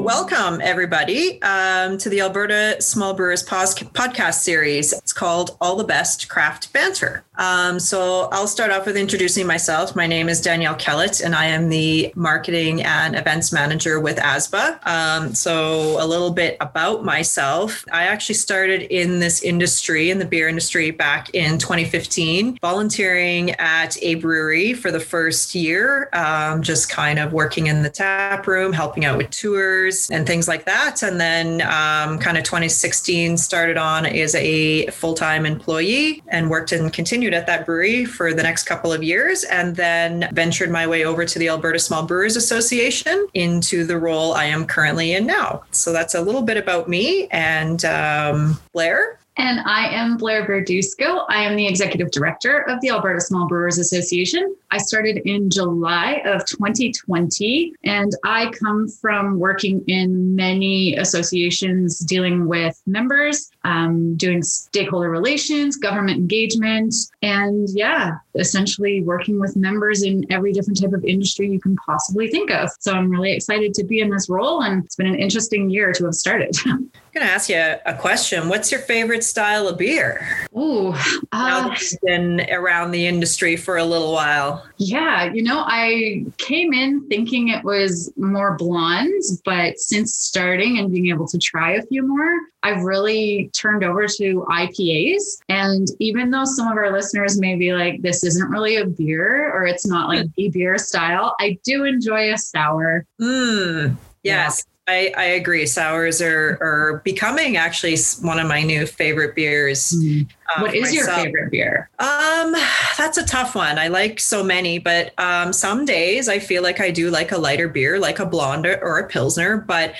Welcome everybody um, to the Alberta Small Brewers podcast series. It's called All the Best Craft Banter. Um, so, I'll start off with introducing myself. My name is Danielle Kellett, and I am the marketing and events manager with ASBA. Um, so, a little bit about myself. I actually started in this industry, in the beer industry, back in 2015, volunteering at a brewery for the first year, um, just kind of working in the tap room, helping out with tours and things like that. And then um, kind of 2016 started on as a full time employee and worked and continued at that brewery for the next couple of years. And then ventured my way over to the Alberta Small Brewers Association into the role I am currently in now. So that's a little bit about me. And um, Blair, and I am Blair Verdusco. I am the executive director of the Alberta Small Brewers Association. I started in July of 2020, and I come from working in many associations dealing with members, um, doing stakeholder relations, government engagement, and yeah, essentially working with members in every different type of industry you can possibly think of. So I'm really excited to be in this role, and it's been an interesting year to have started. I'm going to ask you a question. What's your favorite style of beer? Ooh, now uh, you've been around the industry for a little while. Yeah, you know, I came in thinking it was more blondes, but since starting and being able to try a few more, I've really turned over to IPAs. And even though some of our listeners may be like, this isn't really a beer or it's not like a beer style, I do enjoy a sour. Mm, yes. I, I agree. Sours are, are becoming actually one of my new favorite beers. Mm. Uh, what is myself. your favorite beer? Um, that's a tough one. I like so many, but um, some days I feel like I do like a lighter beer, like a blonde or a pilsner. But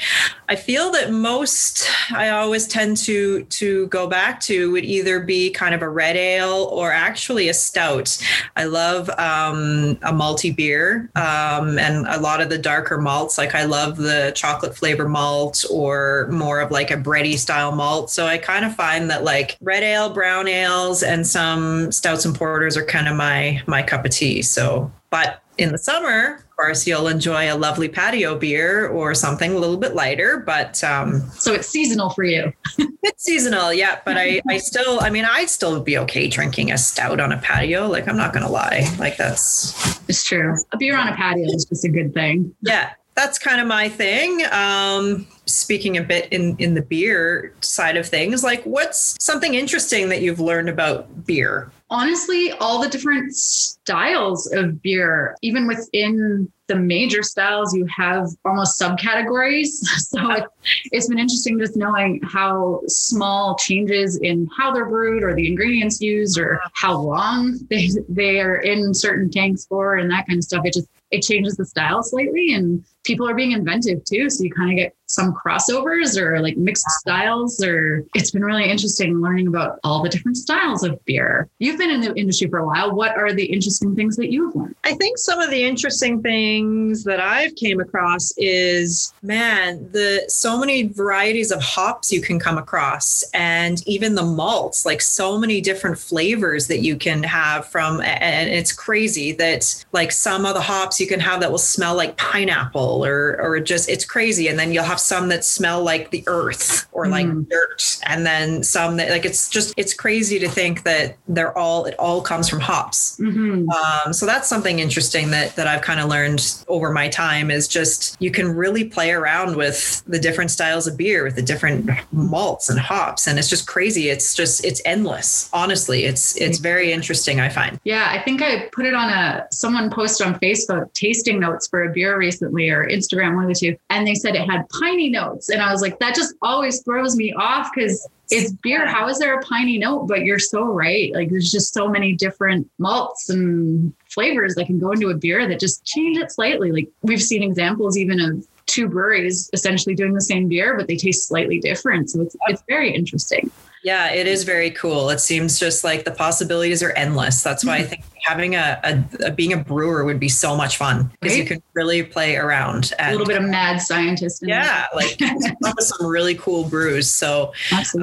I feel that most I always tend to to go back to would either be kind of a red ale or actually a stout. I love um, a malty beer um, and a lot of the darker malts. Like I love the chocolate flavor malt or more of like a bready style malt. So I kind of find that like red ale, brown brown ales and some stouts and porters are kind of my my cup of tea. So, but in the summer, of course, you'll enjoy a lovely patio beer or something a little bit lighter. But um, so it's seasonal for you. it's seasonal, yeah. But I, I still, I mean, I'd still be okay drinking a stout on a patio. Like I'm not gonna lie, like that's it's true. A beer on a patio is just a good thing. Yeah, that's kind of my thing. Um, speaking a bit in in the beer side of things, like what's something interesting that you've learned about beer? Honestly, all the different styles of beer, even within the major styles, you have almost subcategories. So it, it's been interesting just knowing how small changes in how they're brewed or the ingredients used or how long they, they are in certain tanks for and that kind of stuff. It just it changes the style slightly and people are being inventive too. So you kind of get some crossovers or like mixed styles or it's been really interesting learning about all the different styles of beer. You've been in the industry for a while. What are the interesting things that you've learned? I think some of the interesting things that I've came across is man, the so many varieties of hops you can come across and even the malts, like so many different flavors that you can have from and it's crazy that like some of the hops you can have that will smell like pineapple or or just it's crazy and then you'll have some that smell like the earth or like mm. dirt and then some that like it's just it's crazy to think that they're all it all comes from hops. Mm-hmm. um, so that's something interesting that that i've kind of learned over my time is just you can really play around with the different styles of beer with the different malts and hops and it's just crazy. It's just it's endless. Honestly it's it's very interesting i find. Yeah i think i put it on a someone posted on facebook tasting notes for a beer recently or instagram one of the two and they said it had piney notes. And I was like, that just always throws me off because it's beer. How is there a piney note? But you're so right. Like there's just so many different malts and flavors that can go into a beer that just change it slightly. Like we've seen examples even of two breweries essentially doing the same beer, but they taste slightly different. So it's, it's very interesting. Yeah, it is very cool. It seems just like the possibilities are endless. That's why I think having a, a, a being a brewer would be so much fun because right? you can really play around. And, a little bit of mad scientist. yeah, like some really cool brews. So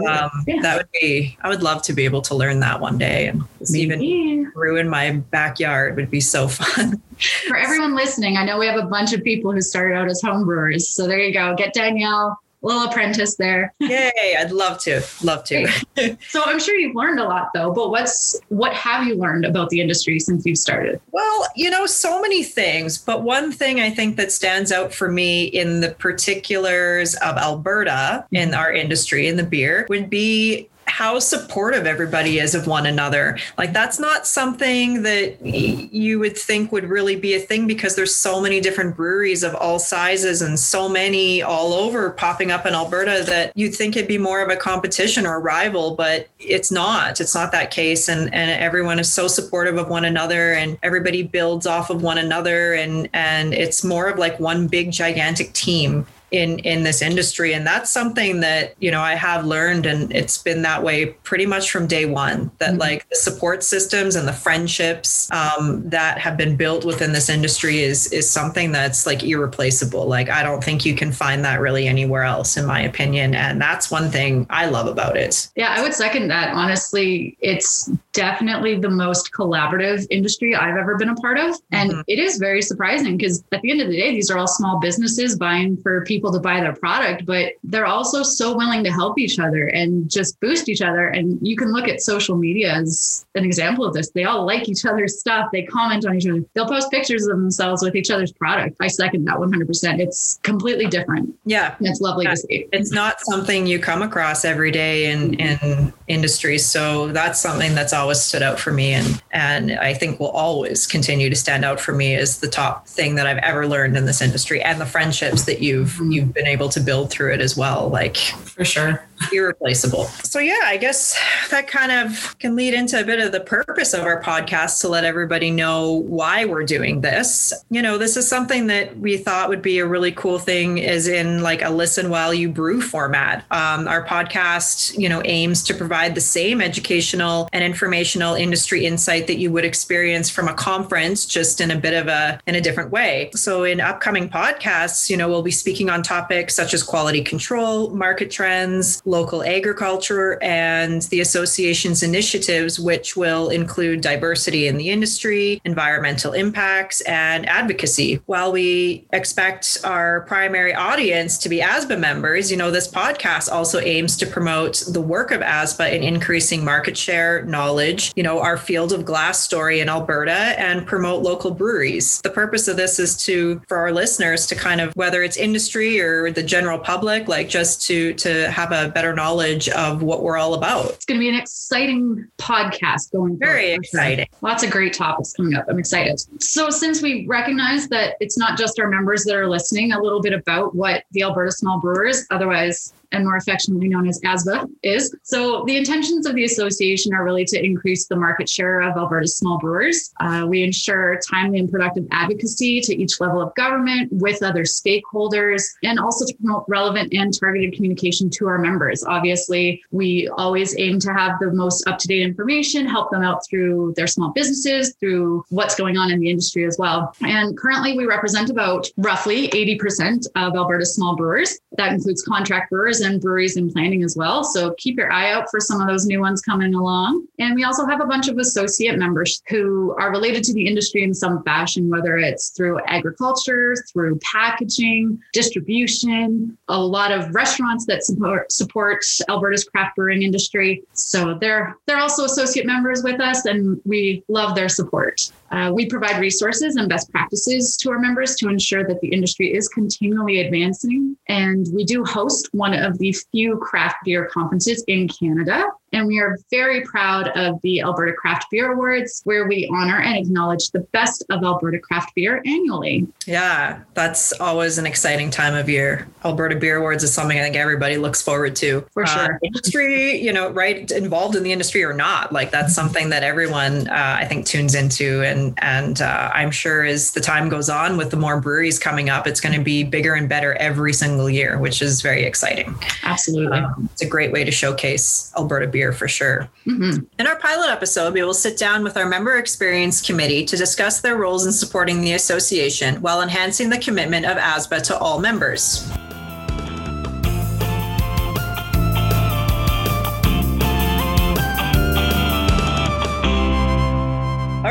um, yeah. that would be. I would love to be able to learn that one day and even brew in my backyard would be so fun. For everyone listening, I know we have a bunch of people who started out as home brewers. So there you go. Get Danielle little apprentice there. Yay, I'd love to. Love to. so I'm sure you've learned a lot though, but what's what have you learned about the industry since you've started? Well, you know, so many things, but one thing I think that stands out for me in the particulars of Alberta in mm-hmm. our industry in the beer would be how supportive everybody is of one another. Like that's not something that you would think would really be a thing because there's so many different breweries of all sizes and so many all over popping up in Alberta that you'd think it'd be more of a competition or a rival, but it's not. It's not that case and and everyone is so supportive of one another and everybody builds off of one another and and it's more of like one big gigantic team in in this industry. And that's something that you know i have learned and it's been that way pretty much from day one that mm-hmm. like the support systems and the friendships um, that have been built within this industry is is something that's like irreplaceable. Like i don't think you can find that really anywhere else in my opinion. And that's one thing i love about it. Yeah i would second that. Honestly it's definitely the most collaborative industry i've ever been a part of. And mm-hmm. it is very surprising because at the end of the day these are all small businesses buying for people people to buy their product, but they're also so willing to help each other and just boost each other. And you can look at social media as an example of this. They all like each other's stuff. They comment on each other. They'll post pictures of themselves with each other's product. I second that 100%. It's completely different. Yeah. And it's lovely yeah. to see. It's not something you come across every day in, in industry. So that's something that's always stood out for me. And, and I think will always continue to stand out for me as the top thing that I've ever learned in this industry and the friendships that you've you've been able to build through it as well. Like for sure irreplaceable. So yeah, I guess that kind of can lead into a bit of the purpose of our podcast to let everybody know why we're doing this. You know, this is something that we thought would be a really cool thing is in like a listen while you brew format. Um, our podcast, you know, aims to provide the same educational and informational industry insight that you would experience from a conference, just in a bit of a in a different way. So in upcoming podcasts, you know, we'll be speaking on topics such as quality control, market trends, local agriculture and the association's initiatives, which will include diversity in the industry, environmental impacts, and advocacy. While we expect our primary audience to be ASBA members, you know, this podcast also aims to promote the work of ASBA in increasing market share, knowledge, you know, our field of glass story in Alberta, and promote local breweries. The purpose of this is to, for our listeners to kind of, whether it's industry or the general public, like just to to have a better knowledge of what we're all about. It's going to be an exciting podcast going Very forward. exciting. Lots of great topics coming up. I'm excited. So, since we recognize that it's not just our members that are listening, a little bit about what the Alberta Small Brewers, otherwise and more affectionately known as ASBA, is. So the intentions of the association are really to increase the market share of Alberta's small brewers. Uh, we ensure timely and productive advocacy to each level of government with other stakeholders, and also to promote relevant and targeted communication to our members. Obviously, we always aim to have the most up to date information, help them out through their small businesses, through what's going on in the industry as well. And currently, we represent about roughly 80% of Alberta's small brewers. That includes contract brewers and breweries in planning as well. So keep your eye out for some of those new ones coming along. And we also have a bunch of associate members who are related to the industry in some fashion, whether it's through agriculture, through packaging, distribution, a lot of restaurants that support support Alberta's craft brewing industry. So they're they're also associate members with us and we love their support. Uh, we provide resources and best practices to our members to ensure that the industry is continually advancing. And we do host one of the few craft beer conferences in Canada. And we are very proud of the Alberta Craft Beer Awards, where we honor and acknowledge the best of Alberta craft beer annually. Yeah, that's always an exciting time of year. Alberta Beer Awards is something I think everybody looks forward to. For uh, sure. Uh, industry, you know, right, involved in the industry or not, like that's something that everyone, uh, I think, tunes into. And, and uh, I'm sure as the time goes on with the more breweries coming up, it's going to be bigger and better every single year, which is very exciting. Absolutely. Um, it's a great way to showcase Alberta beer for sure. Mm-hmm. In our pilot episode, we will sit down with our member experience committee to discuss their roles in supporting the association while enhancing the commitment of ASBA to all members.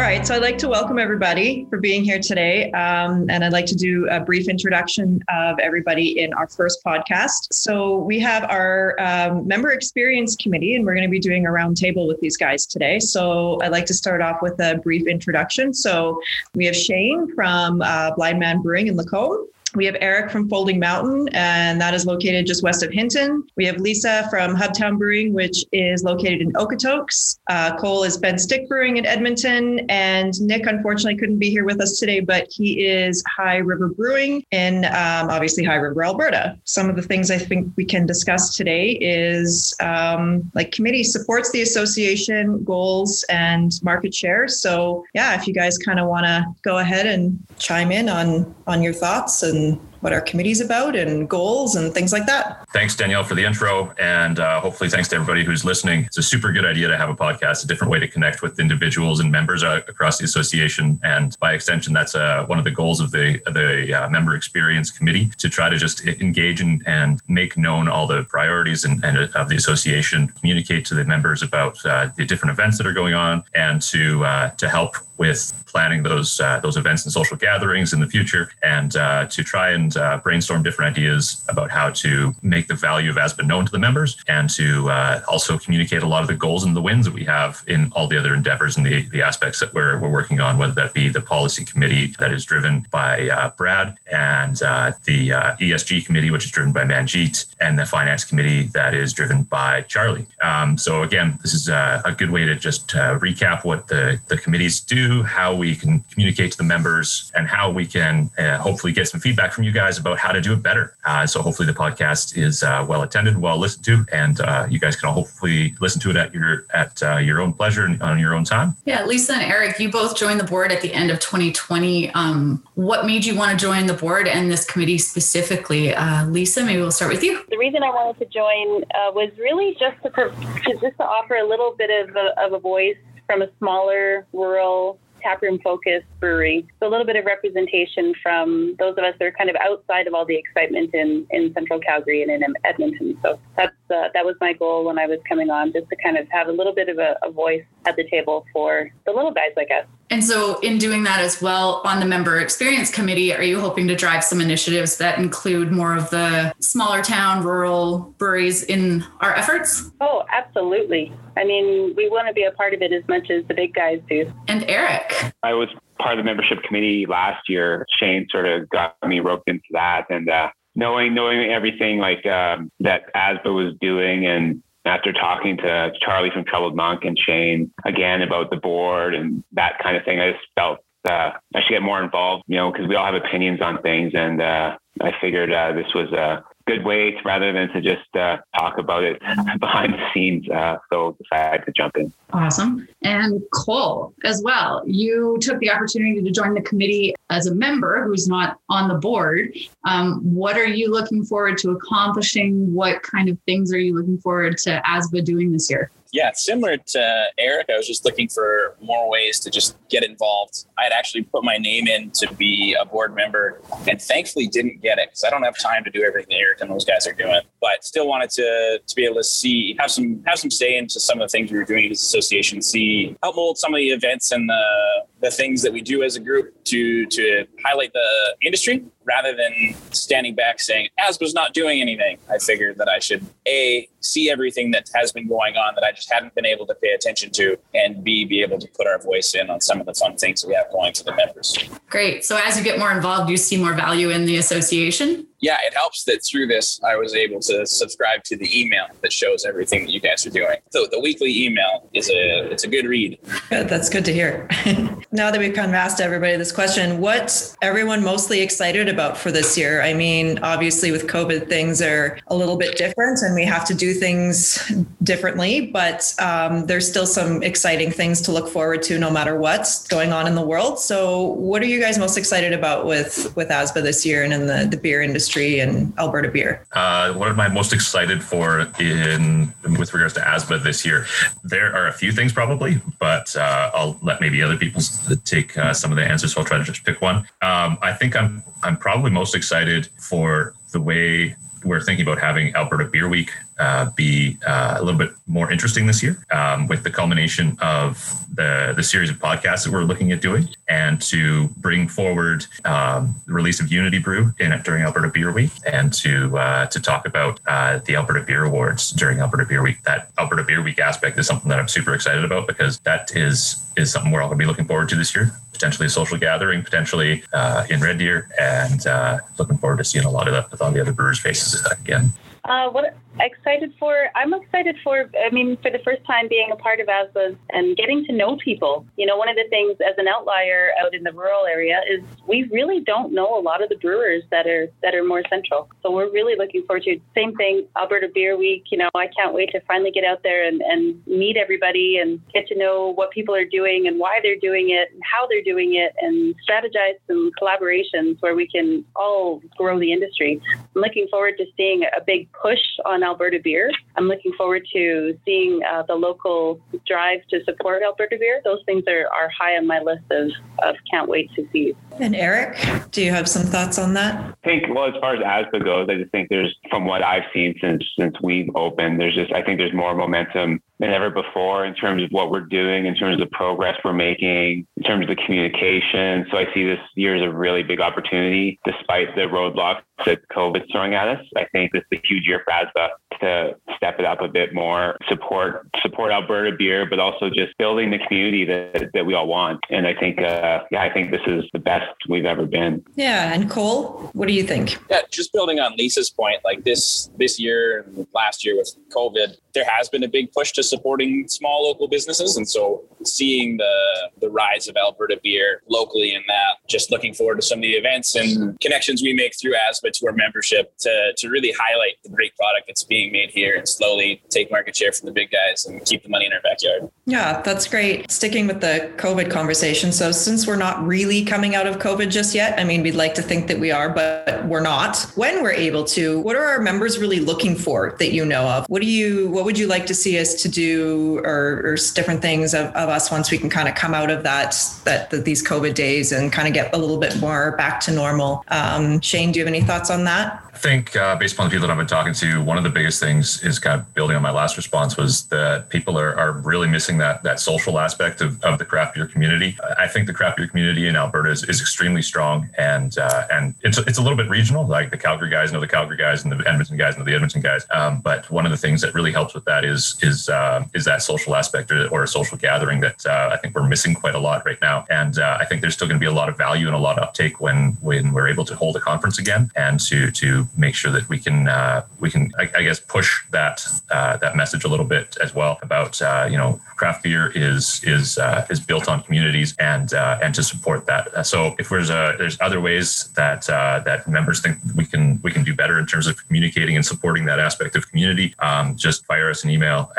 Right, so I'd like to welcome everybody for being here today. Um, and I'd like to do a brief introduction of everybody in our first podcast. So we have our um, member experience committee, and we're going to be doing a roundtable with these guys today. So I'd like to start off with a brief introduction. So we have Shane from uh, Blindman Brewing in Lacombe. We have Eric from Folding Mountain, and that is located just west of Hinton. We have Lisa from Hubtown Brewing, which is located in Okotoks. Uh, Cole is Bent Stick Brewing in Edmonton, and Nick unfortunately couldn't be here with us today, but he is High River Brewing in um, obviously High River, Alberta. Some of the things I think we can discuss today is um, like committee supports the association goals and market share. So yeah, if you guys kind of want to go ahead and chime in on on your thoughts and and what our committee's about and goals and things like that. Thanks, Danielle, for the intro. And uh, hopefully, thanks to everybody who's listening. It's a super good idea to have a podcast, a different way to connect with individuals and members uh, across the association. And by extension, that's uh, one of the goals of the, the uh, member experience committee to try to just engage and, and make known all the priorities and, and of the association, communicate to the members about uh, the different events that are going on, and to, uh, to help with planning those uh, those events and social gatherings in the future, and uh, to try and uh, brainstorm different ideas about how to make the value of ASBA known to the members, and to uh, also communicate a lot of the goals and the wins that we have in all the other endeavors and the, the aspects that we're, we're working on, whether that be the policy committee that is driven by uh, Brad, and uh, the ESG committee, which is driven by Manjeet, and the finance committee that is driven by Charlie. Um, so again, this is a, a good way to just recap what the, the committees do how we can communicate to the members, and how we can uh, hopefully get some feedback from you guys about how to do it better. Uh, so hopefully the podcast is uh, well attended, well listened to, and uh, you guys can hopefully listen to it at your at uh, your own pleasure and on your own time. Yeah, Lisa and Eric, you both joined the board at the end of 2020. Um, what made you want to join the board and this committee specifically? Uh, Lisa, maybe we'll start with you. The reason I wanted to join was really just to, to just to offer a little bit of a, of a voice from a smaller rural taproom focused brewery. So a little bit of representation from those of us that are kind of outside of all the excitement in, in central Calgary and in Edmonton. So that's uh, that was my goal when I was coming on, just to kind of have a little bit of a, a voice at the table for the little guys, I guess. And so, in doing that as well, on the member experience committee, are you hoping to drive some initiatives that include more of the smaller town, rural breweries in our efforts? Oh, absolutely. I mean, we want to be a part of it as much as the big guys do. And Eric? I was part of the membership committee last year. Shane sort of got me roped into that. And, uh, knowing knowing everything like um, that ASBA was doing and after talking to Charlie from Troubled Monk and Shane again about the board and that kind of thing, I just felt uh, I should get more involved, you know, because we all have opinions on things. And uh, I figured uh, this was a good to, rather than to just uh, talk about it behind the scenes. Uh, so decided to jump in. Awesome. And Cole as well. You took the opportunity to join the committee as a member who's not on the board. Um, what are you looking forward to accomplishing? What kind of things are you looking forward to ASBA doing this year? Yeah, similar to Eric, I was just looking for more ways to just get involved. I had actually put my name in to be a board member and thankfully didn't get it because I don't have time to do everything that Eric and those guys are doing. But still wanted to to be able to see have some have some say into some of the things we were doing as association, see help mold some of the events and the the things that we do as a group to to highlight the industry rather than standing back saying ASBA's not doing anything. I figured that I should a see everything that has been going on that I just haven't been able to pay attention to, and b be able to put our voice in on some of the fun things we have going for the members. Great. So as you get more involved, you see more value in the association yeah, it helps that through this, I was able to subscribe to the email that shows everything that you guys are doing. So the weekly email is a it's a good read. That's good to hear. now that we've kind of asked everybody this question, what's everyone mostly excited about for this year? I mean, obviously with COVID, things are a little bit different, and we have to do things differently, but um, there's still some exciting things to look forward to, no matter what's going on in the world. So, what are you guys most excited about with with ASBA this year and in the, the beer industry and Alberta beer? Uh, what am I most excited for in with regards to ASBA this year? There are a few things probably, but uh, I'll let maybe other people take uh, some of the answers. So I'll try to just pick one. Um, I think I'm I'm probably most excited for the way we're thinking about having Alberta Beer Week uh, be uh, a little bit more interesting this year um, with the culmination of the, the series of podcasts that we're looking at doing and to bring forward um, the release of Unity Brew in during Alberta Beer Week and to uh, to talk about uh, the Alberta Beer Awards during Alberta Beer Week. That Alberta Beer Week aspect is something that I'm super excited about because that is is something we're all going to be looking forward to this year. Potentially a social gathering, potentially uh, in Red Deer, and uh, looking forward to seeing a lot of the, all the other brewers' faces again. Uh, what excited for? I'm excited for. I mean, for the first time being a part of ASBA and getting to know people. You know, one of the things as an outlier out in the rural area is we really don't know a lot of the brewers that are that are more central. So we're really looking forward to same thing. Alberta Beer Week. You know, I can't wait to finally get out there and, and meet everybody and get to know what people are doing and why they're doing it and how they're doing it and strategize some collaborations where we can all grow the industry. I'm looking forward to seeing a big push on Alberta beer. I'm looking forward to seeing uh, the local drive to support Alberta beer. Those things are, are high on my list of, of can't wait to see. And Eric, do you have some thoughts on that? I think, well, as far as ASBA goes, I just think there's, from what I've seen since since we've opened, there's just, I think there's more momentum than ever before in terms of what we're doing, in terms of the progress we're making, in terms of the communication. So I see this year as a really big opportunity, despite the roadblocks that COVID's throwing at us. I think this is a huge year for ASBA to step it up a bit more, support support Alberta beer, but also just building the community that, that we all want. And I think, uh, yeah, I think this is the best we've ever been. Yeah, and Cole, what do you think? Yeah, just building on Lisa's point, like this this year and last year with COVID, there has been a big push to supporting small local businesses, and so seeing the the rise of Alberta beer locally in that, just looking forward to some of the events and connections we make through ASBA to our membership to to really highlight the great product that's being made here and slowly take market share from the big guys and keep the money in our backyard. Yeah, that's great. Sticking with the COVID conversation, so since we're not really coming out of COVID just yet, I mean, we'd like to think that we are, but we're not. When we're able to, what are our members really looking for that you know of? What do you what would you like to see us to do or, or different things of, of us once we can kind of come out of that, that, that these COVID days and kind of get a little bit more back to normal? Um, Shane, do you have any thoughts on that? I think, uh, based upon the people that I've been talking to, one of the biggest things is kind of building on my last response was that people are, are really missing that that social aspect of, of the craft beer community. I think the craft beer community in Alberta is, is extremely strong, and uh, and it's it's a little bit regional. Like the Calgary guys know the Calgary guys, and the Edmonton guys know the Edmonton guys. Um, but one of the things that really helps with that is is uh, is that social aspect or, or a social gathering that uh, I think we're missing quite a lot right now. And uh, I think there's still going to be a lot of value and a lot of uptake when when we're able to hold a conference again and to to make sure that we can uh, we can I, I, guess push that uh, that message a little bit as well about uh, you know craft beer is is uh, is built on communities and uh, and to support that. So if there's a, there's other ways that uh, that members think we can we can do better in terms of communicating and supporting that aspect of community, um, just fire us an email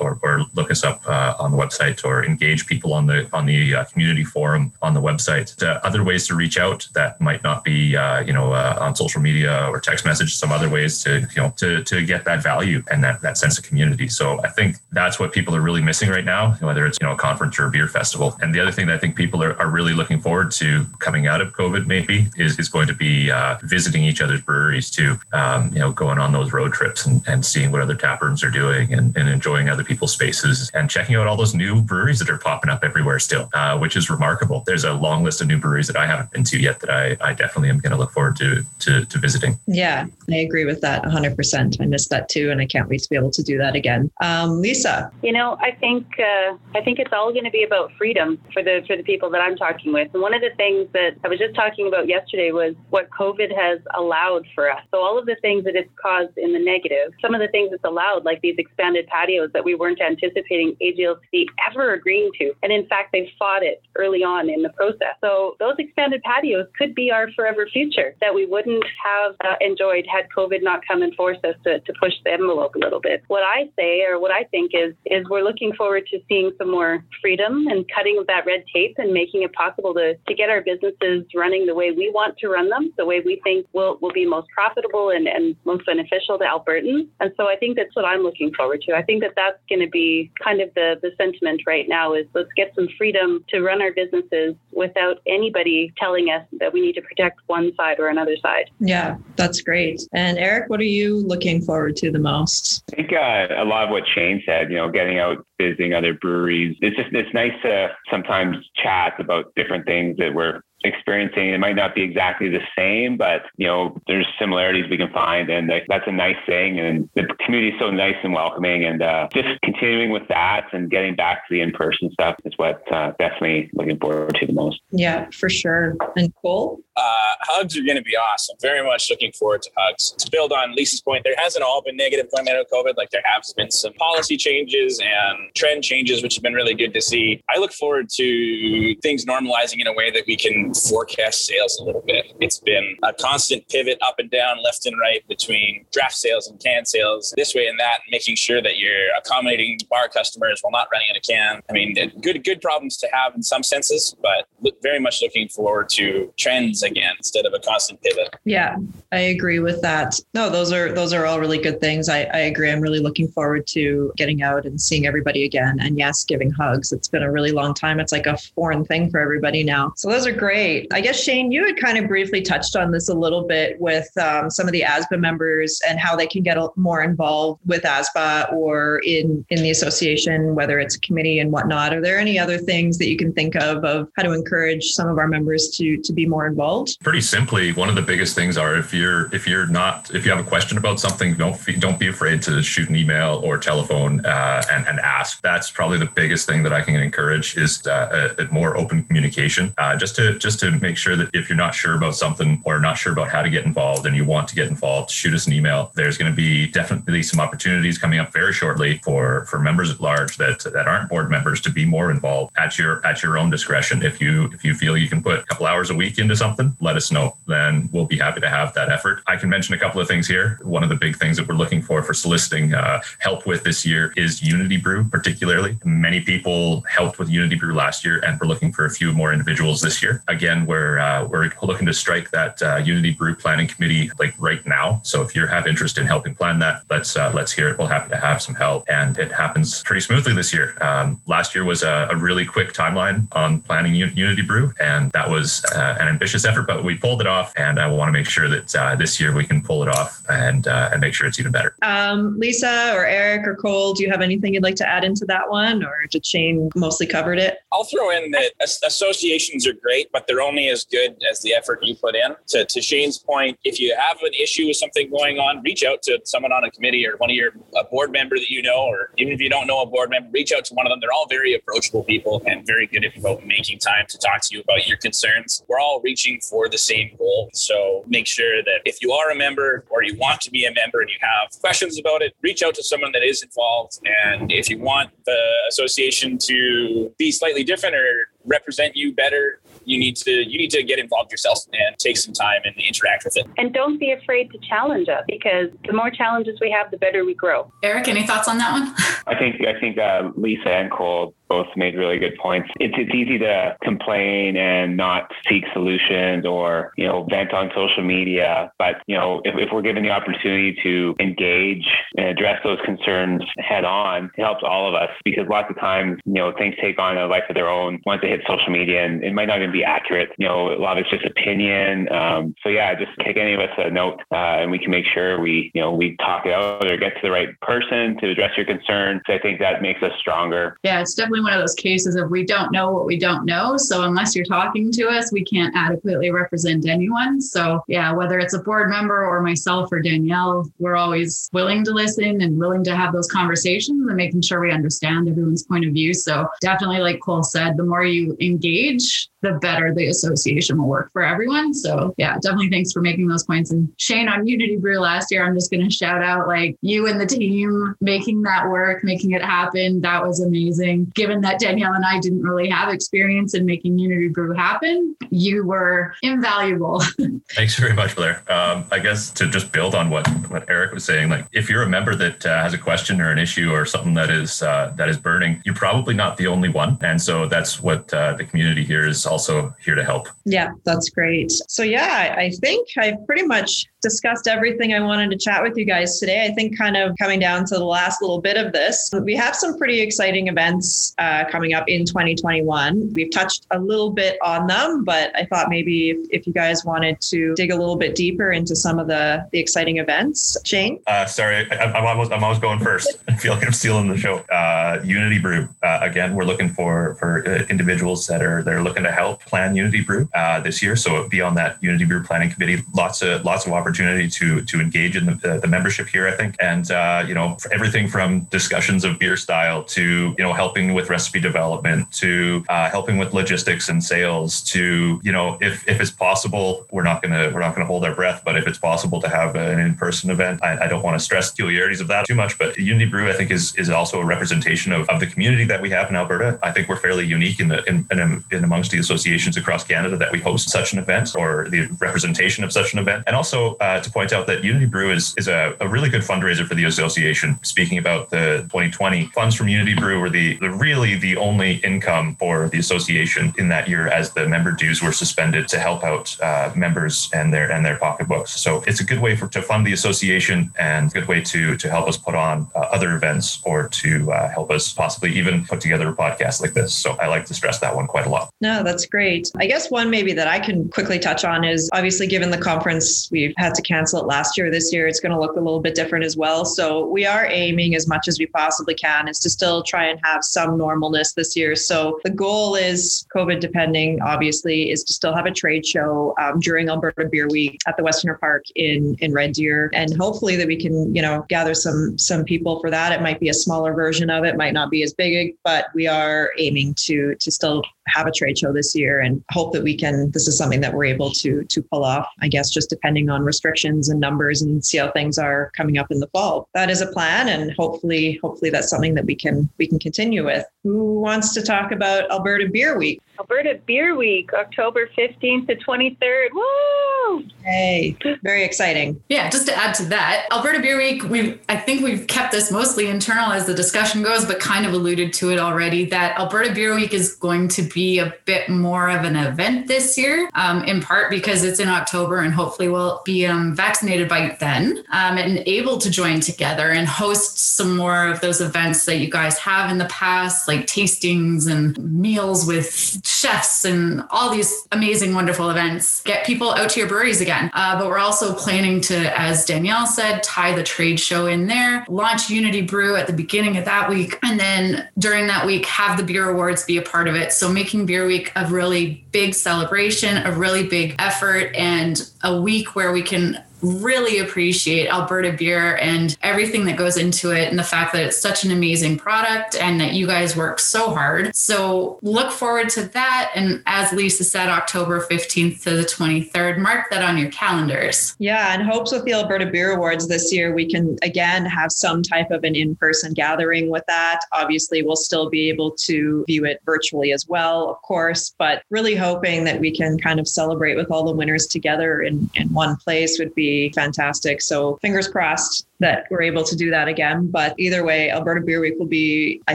or, or look us up on the website or engage people on the on the community forum on the website. other ways to reach out that might not be you know on social media or text message some other ways to you know to to get that value and that that sense of community. So I think that's what people are really missing right now, whether it's you know a conference or a beer festival. And the other thing that I think people are, are really looking forward to coming out of COVID maybe is, is going to be uh, visiting each other's breweries too. Um, you know, going on those road trips and, and seeing what other tap rooms are doing and, and enjoying other people's spaces and checking out all those new breweries that are popping up everywhere still, uh, which is remarkable. There's a long list of new breweries that I haven't been to yet that I, I definitely am going to look forward to, to to visiting. Yeah, I agree with that 100%. I missed that too, and I can't wait to be able to do that again. Um, Lisa, you know, I think uh, I think it's all going to be about freedom for the for the people that I'm talking with. And one of the things that I was just talking about yesterday was what COVID has allowed for us. So all of the things that it's caused in the negative, some of the things it's allowed, like these expanded patios that we weren't anticipating AGLC ever agreeing to, and in fact they fought it early on in the process. So those expanded patios could be our forever future. That we wouldn't have uh, enjoyed had COVID not come and force us to, to push the envelope a little bit. What I say, or what I think is, is we're looking forward to seeing some more freedom and cutting of that red tape and making it possible to, to get our businesses running the way we want to run them, the way we think will, will be most profitable and, and most beneficial to Albertans. And so I think that's what I'm looking forward to. I think that that's going to be kind of the, the sentiment right now is let's get some freedom to run our businesses without anybody telling us that we need to protect one side or another side. Yeah, that's great. And Eric, what are you looking forward to the most? I think uh, a lot of what Shane said, you know, getting out, visiting other breweries. It's just it's nice to sometimes chat about different things that we're experiencing. It might not be exactly the same, but you know, there's similarities we can find, and that's a nice thing. And the community is so nice and welcoming, and uh, just continuing with that and getting back to the in-person stuff is what uh, definitely looking forward to the most. Yeah, for sure. And Cole, uh, hugs are going to be awesome. Very much looking forward to hugs. To build on Lisa's point, there hasn't all been negative going out of COVID. Like there has been some policy changes and trend changes, which have been really good to see. I look forward to things normalizing in a way that we can forecast sales a little bit. It's been a constant pivot up and down, left and right between draft sales and can sales, this way and that, making sure that you're accommodating bar customers while not running out of can. I mean, good good problems to have in some senses, but very much looking forward to trends again instead of a constant pivot. Yeah, I agree with that. No, those are those are all really good things. I, I agree. I'm really looking forward to getting out and seeing everybody again. And yes, giving hugs. It's been a really long time. It's like a foreign thing for everybody now. So those are great. I guess Shane, you had kind of briefly touched on this a little bit with um, some of the ASBA members and how they can get more involved with ASBA or in in the association, whether it's a committee and whatnot. Are there any other things that you can think of of how to encourage some of our members to to be more involved? Pretty simply, one of the biggest things are if you're if you're not if you have a question about something, don't don't be afraid to shoot an email or telephone uh, and, and ask. That's probably the biggest thing that I can encourage is uh, a, a more open communication. Uh, just to just to make sure that if you're not sure about something or not sure about how to get involved and you want to get involved, shoot us an email. There's going to be definitely some opportunities coming up very shortly for for members at large that that aren't board members to be more involved at your at your own discretion. If you if you feel you can put a couple hours a week into something let us know. Then we'll be happy to have that effort. I can mention a couple of things here. One of the big things that we're looking for for soliciting uh, help with this year is Unity Brew, particularly. Many people helped with Unity Brew last year, and we're looking for a few more individuals this year. Again, we're uh, we're looking to strike that uh, Unity Brew planning committee like right now. So if you have interest in helping plan that, let's uh, let's hear it. We'll happy to have some help, and it happens pretty smoothly this year. Um, last year was a, a, really quick timeline on planning U- Unity Brew, and that was uh, an ambitious effort but we pulled it off, and I want to make sure that uh, this year we can pull it off and uh, and make sure it's even better. Um, Lisa or Eric or Cole, do you have anything you'd like to add into that one, or did Shane mostly covered it? I'll throw in that associations are great, but they're only as good as the effort you put in. To, to Shane's point, if you have an issue with something going on, reach out to someone on a committee or one of your a board member that you know, or even if you don't know a board member, reach out to one of them. They're all very approachable people and very good about making time to talk to you about your concerns. We're all reaching for the same goal. So make sure that if you are a member or you want to be a member and you have questions about it, reach out to someone that is involved. And if you want the association to be slightly different or represent you better, you need to you need to get involved yourself and take some time and interact with it. And don't be afraid to challenge us because the more challenges we have, the better we grow. Eric, any thoughts on that one? I think I think uh, Lisa and Cole both made really good points. It's it's easy to complain and not seek solutions or you know vent on social media, but you know if, if we're given the opportunity to engage and address those concerns head on, it helps all of us because lots of times you know things take on a life of their own once they hit social media, and it might not even be accurate. You know, a lot of it's just opinion. Um, so yeah, just take any of us a note, uh, and we can make sure we you know we talk it out or get to the right person to address your concerns. So I think that makes us stronger. Yeah, it's definitely one of those cases of we don't know what we don't know. So unless you're talking to us, we can't adequately represent anyone. So yeah, whether it's a board member or myself or Danielle, we're always willing to listen and willing to have those conversations and making sure we understand everyone's point of view. So definitely, like Cole said, the more you engage, the better the association will work for everyone. So yeah, definitely thanks for making those points. And Shane on Unity Brew last year, I'm just going to shout out like you and the team making that work, making it happen. That was amazing. Given that Danielle and I didn't really have experience in making Unity Brew happen, you were invaluable. Thanks very much, Blair. Um, I guess to just build on what what Eric was saying, like if you're a member that uh, has a question or an issue or something that is uh, that is burning, you're probably not the only one, and so that's what uh, the community here is also here to help. Yeah, that's great. So yeah, I think I've pretty much discussed everything I wanted to chat with you guys today. I think kind of coming down to the last little bit of this, we have some pretty exciting events uh, coming up in 2021. We've touched a little bit on them, but I thought maybe if, if you guys wanted to dig a little bit deeper into some of the, the exciting events, Shane. Uh, sorry, I, am almost I'm always going first. I feel like I'm stealing the show. Uh, Unity Brew. Uh, again, we're looking for for uh, individuals that are they're looking to help plan Unity Brew uh, this year. So be on that Unity Brew planning committee. Lots of lots of opportunities opportunity to to engage in the, the membership here. I think, and uh, you know, everything from discussions of beer style to you know helping with recipe development to uh, helping with logistics and sales to you know if if it's possible, we're not gonna we're not gonna hold our breath, but if it's possible to have an in person event, I, I don't want to stress peculiarities of that too much. But Unity Brew, I think, is is also a representation of, of the community that we have in Alberta. I think we're fairly unique in the in, in, in amongst the associations across Canada that we host such an event or the representation of such an event, and also uh, to point out that Unity Brew is, is a, a, really good fundraiser for the association. Speaking about the 2020 funds from Unity Brew were the, the really the only income for the association in that year as the member dues were suspended to help out uh, members and their and their pocketbooks. So it's a good way for to fund the association and a good way to to help us put on uh, other events or to uh, help us possibly even put together a podcast like this. So I like to stress that one quite a lot. No, that's great. I guess one maybe that I can quickly touch on is obviously given the conference we've had to cancel it last year. This year, it's going to look a little bit different as well. So we are aiming as much as we possibly can is to still try and have some normalness this year. So the goal is COVID depending, obviously, is to still have a trade show um, during Alberta Beer Week at the Westerner Park in in Red Deer, and hopefully that we can you know gather some some people for that. It might be a smaller version of it, might not be as big, but we are aiming to to still have a trade show this year and hope that we can this is something that we're able to to pull off i guess just depending on restrictions and numbers and see how things are coming up in the fall. That is a plan and hopefully hopefully that's something that we can we can continue with. Who wants to talk about alberta beer week Alberta Beer Week, October 15th to 23rd. Woo! Hey, very exciting. Yeah, just to add to that, Alberta Beer Week, we I think we've kept this mostly internal as the discussion goes, but kind of alluded to it already that Alberta Beer Week is going to be a bit more of an event this year, um, in part because it's in October and hopefully we'll be um, vaccinated by then um, and able to join together and host some more of those events that you guys have in the past, like tastings and meals with chefs and all these amazing, wonderful events. Get people out to your breweries again. Uh, but we're also planning to, as Danielle said, tie the trade show in there, launch Unity Brew at the beginning of that week, and then during that week, have the beer awards be a part of it. So making Beer Week a really big celebration, a really big effort, and a week where we can really appreciate Alberta beer and everything that goes into it and the fact that it's such an amazing product and that you guys work so hard. So look forward to that. And as Lisa said, October 15th to the 23rd, mark that on your calendars. Yeah, and hopes with the Alberta Beer Awards this year, we can again have some type of an in person gathering with that. Obviously, we'll still be able to view it virtually as well, of course, but really hoping that we can kind of celebrate with all the winners together in, in one place would be fantastic. So fingers crossed that we're able to do that again. But either way, Alberta Beer Week will be, I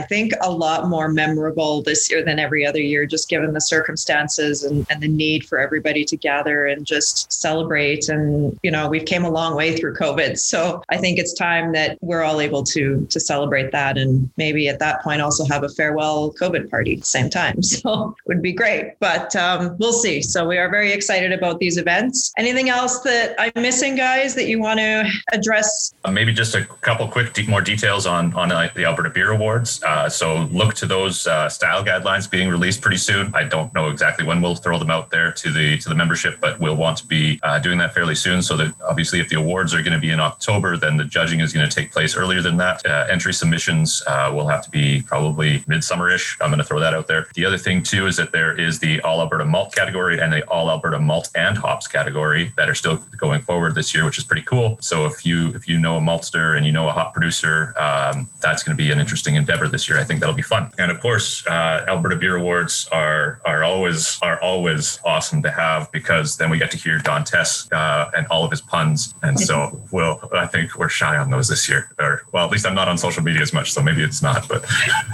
think, a lot more memorable this year than every other year, just given the circumstances and, and the need for everybody to gather and just celebrate. And, you know, we've came a long way through COVID. So I think it's time that we're all able to to celebrate that and maybe at that point also have a farewell COVID party at the same time. So it would be great. But um, we'll see. So we are very excited about these events. Anything else that I'm missing, guys, that you want to address? Um, maybe just a couple quick de- more details on on uh, the Alberta Beer Awards. Uh, so look to those uh, style guidelines being released pretty soon. I don't know exactly when we'll throw them out there to the to the membership, but we'll want to be uh, doing that fairly soon. So that obviously, if the awards are going to be in October, then the judging is going to take place earlier than that. Uh, entry submissions uh, will have to be probably midsummer-ish. I'm going to throw that out there. The other thing too is that there is the All Alberta Malt category and the All Alberta Malt and Hops category that are still going forward this year, which is pretty cool. So if you if you know a maltster and you know a hop producer, um, that's going to be an interesting endeavor this year. I think that'll be fun. And of course, uh, Alberta Beer Awards are are always are always awesome to have because then we get to hear Don Tess uh, and all of his puns. And so we'll I think we're shy on those this year. Or well, at least I'm not on social media as much, so maybe it's not. But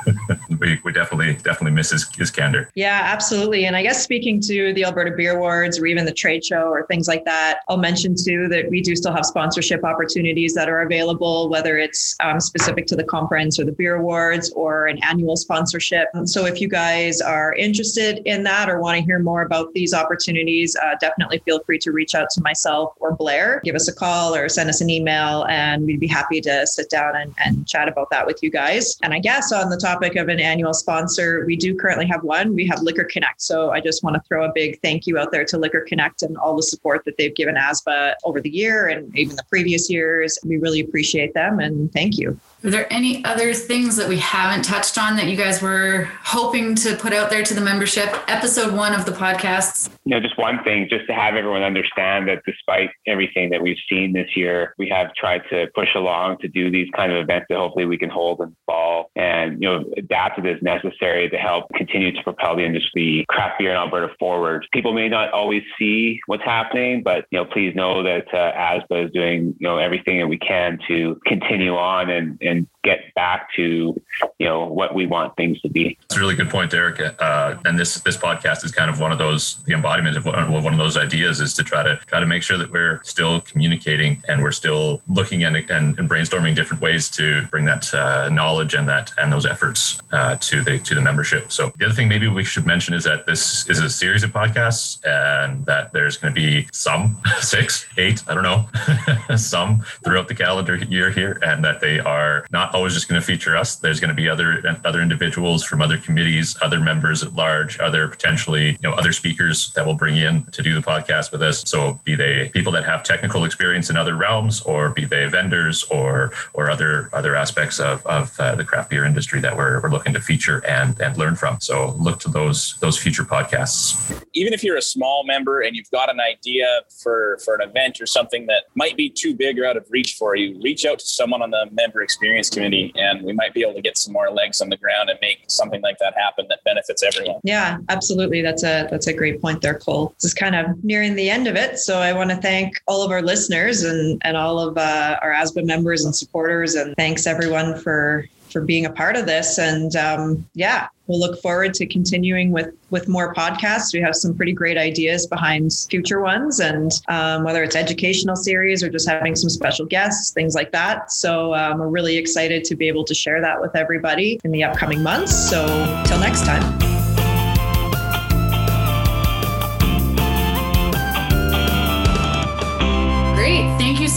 we, we definitely definitely miss his, his candor. Yeah, absolutely. And I guess speaking to the Alberta Beer Awards or even the trade show or things like that, I'll mention too that we do still have sponsorship opportunities that are available, whether it's um, specific to the conference or the beer awards or an annual sponsorship. So if you guys are interested in that or want to hear more about these opportunities, uh, definitely feel free to reach out to myself or Blair. Give us a call or send us an email, and we'd be happy to sit down and, and chat about that with you guys. And I guess on the topic of an annual sponsor, we do currently have one. We have Liquor Connect. So I just want to throw a big thank you out there to Liquor Connect and all the support that they've given ASBA over the year and even the previous years. We really appreciate them and thank you. Are there any other things that we haven't touched on that you guys were hoping to put out there to the membership? Episode one of the podcasts. You know, just one thing, just to have everyone understand that despite everything that we've seen this year, we have tried to push along to do these kind of events that hopefully we can hold in the fall and, you know, adapt it as necessary to help continue to propel the industry, craft beer in Alberta forward. People may not always see what's happening, but, you know, please know that uh, ASBA is doing, you know, everything that we can to continue on and and get back to you know what we want things to be. It's a really good point, Derek. Uh, and this this podcast is kind of one of those the embodiment of one, one of those ideas is to try to try to make sure that we're still communicating and we're still looking and, and, and brainstorming different ways to bring that uh, knowledge and that and those efforts uh, to the to the membership. So the other thing maybe we should mention is that this is a series of podcasts and that there's going to be some six, eight, I don't know, some throughout the calendar year here, and that they are not always just going to feature us. There's going to be other other individuals from other committees, other members at large, other potentially you know other speakers that we'll bring in to do the podcast with us. So be they people that have technical experience in other realms, or be they vendors, or or other other aspects of, of uh, the craft beer industry that we're, we're looking to feature and and learn from. So look to those those future podcasts. Even if you're a small member and you've got an idea for for an event or something that might be too big or out of reach for you, reach out to someone on the member experience and we might be able to get some more legs on the ground and make something like that happen that benefits everyone. Yeah, absolutely. That's a that's a great point there, Cole. This is kind of nearing the end of it. So I want to thank all of our listeners and and all of uh, our ASBA members and supporters and thanks everyone for for being a part of this. And um, yeah, we'll look forward to continuing with with more podcasts. We have some pretty great ideas behind future ones, and um, whether it's educational series or just having some special guests, things like that. So um, we're really excited to be able to share that with everybody in the upcoming months. So till next time.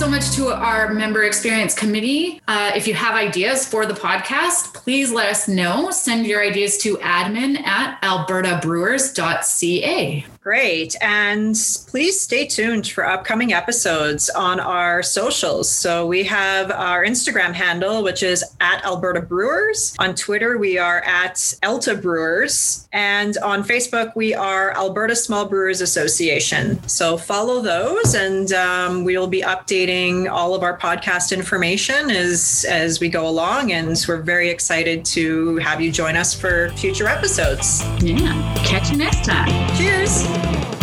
Much to our member experience committee. Uh, if you have ideas for the podcast, please let us know. Send your ideas to admin at albertabrewers.ca. Great. And please stay tuned for upcoming episodes on our socials. So we have our Instagram handle, which is at Alberta Brewers. On Twitter, we are at Elta Brewers. And on Facebook, we are Alberta Small Brewers Association. So follow those, and um, we will be updating all of our podcast information as, as we go along. And we're very excited to have you join us for future episodes. Yeah. Catch you next time. Cheers. Whoa.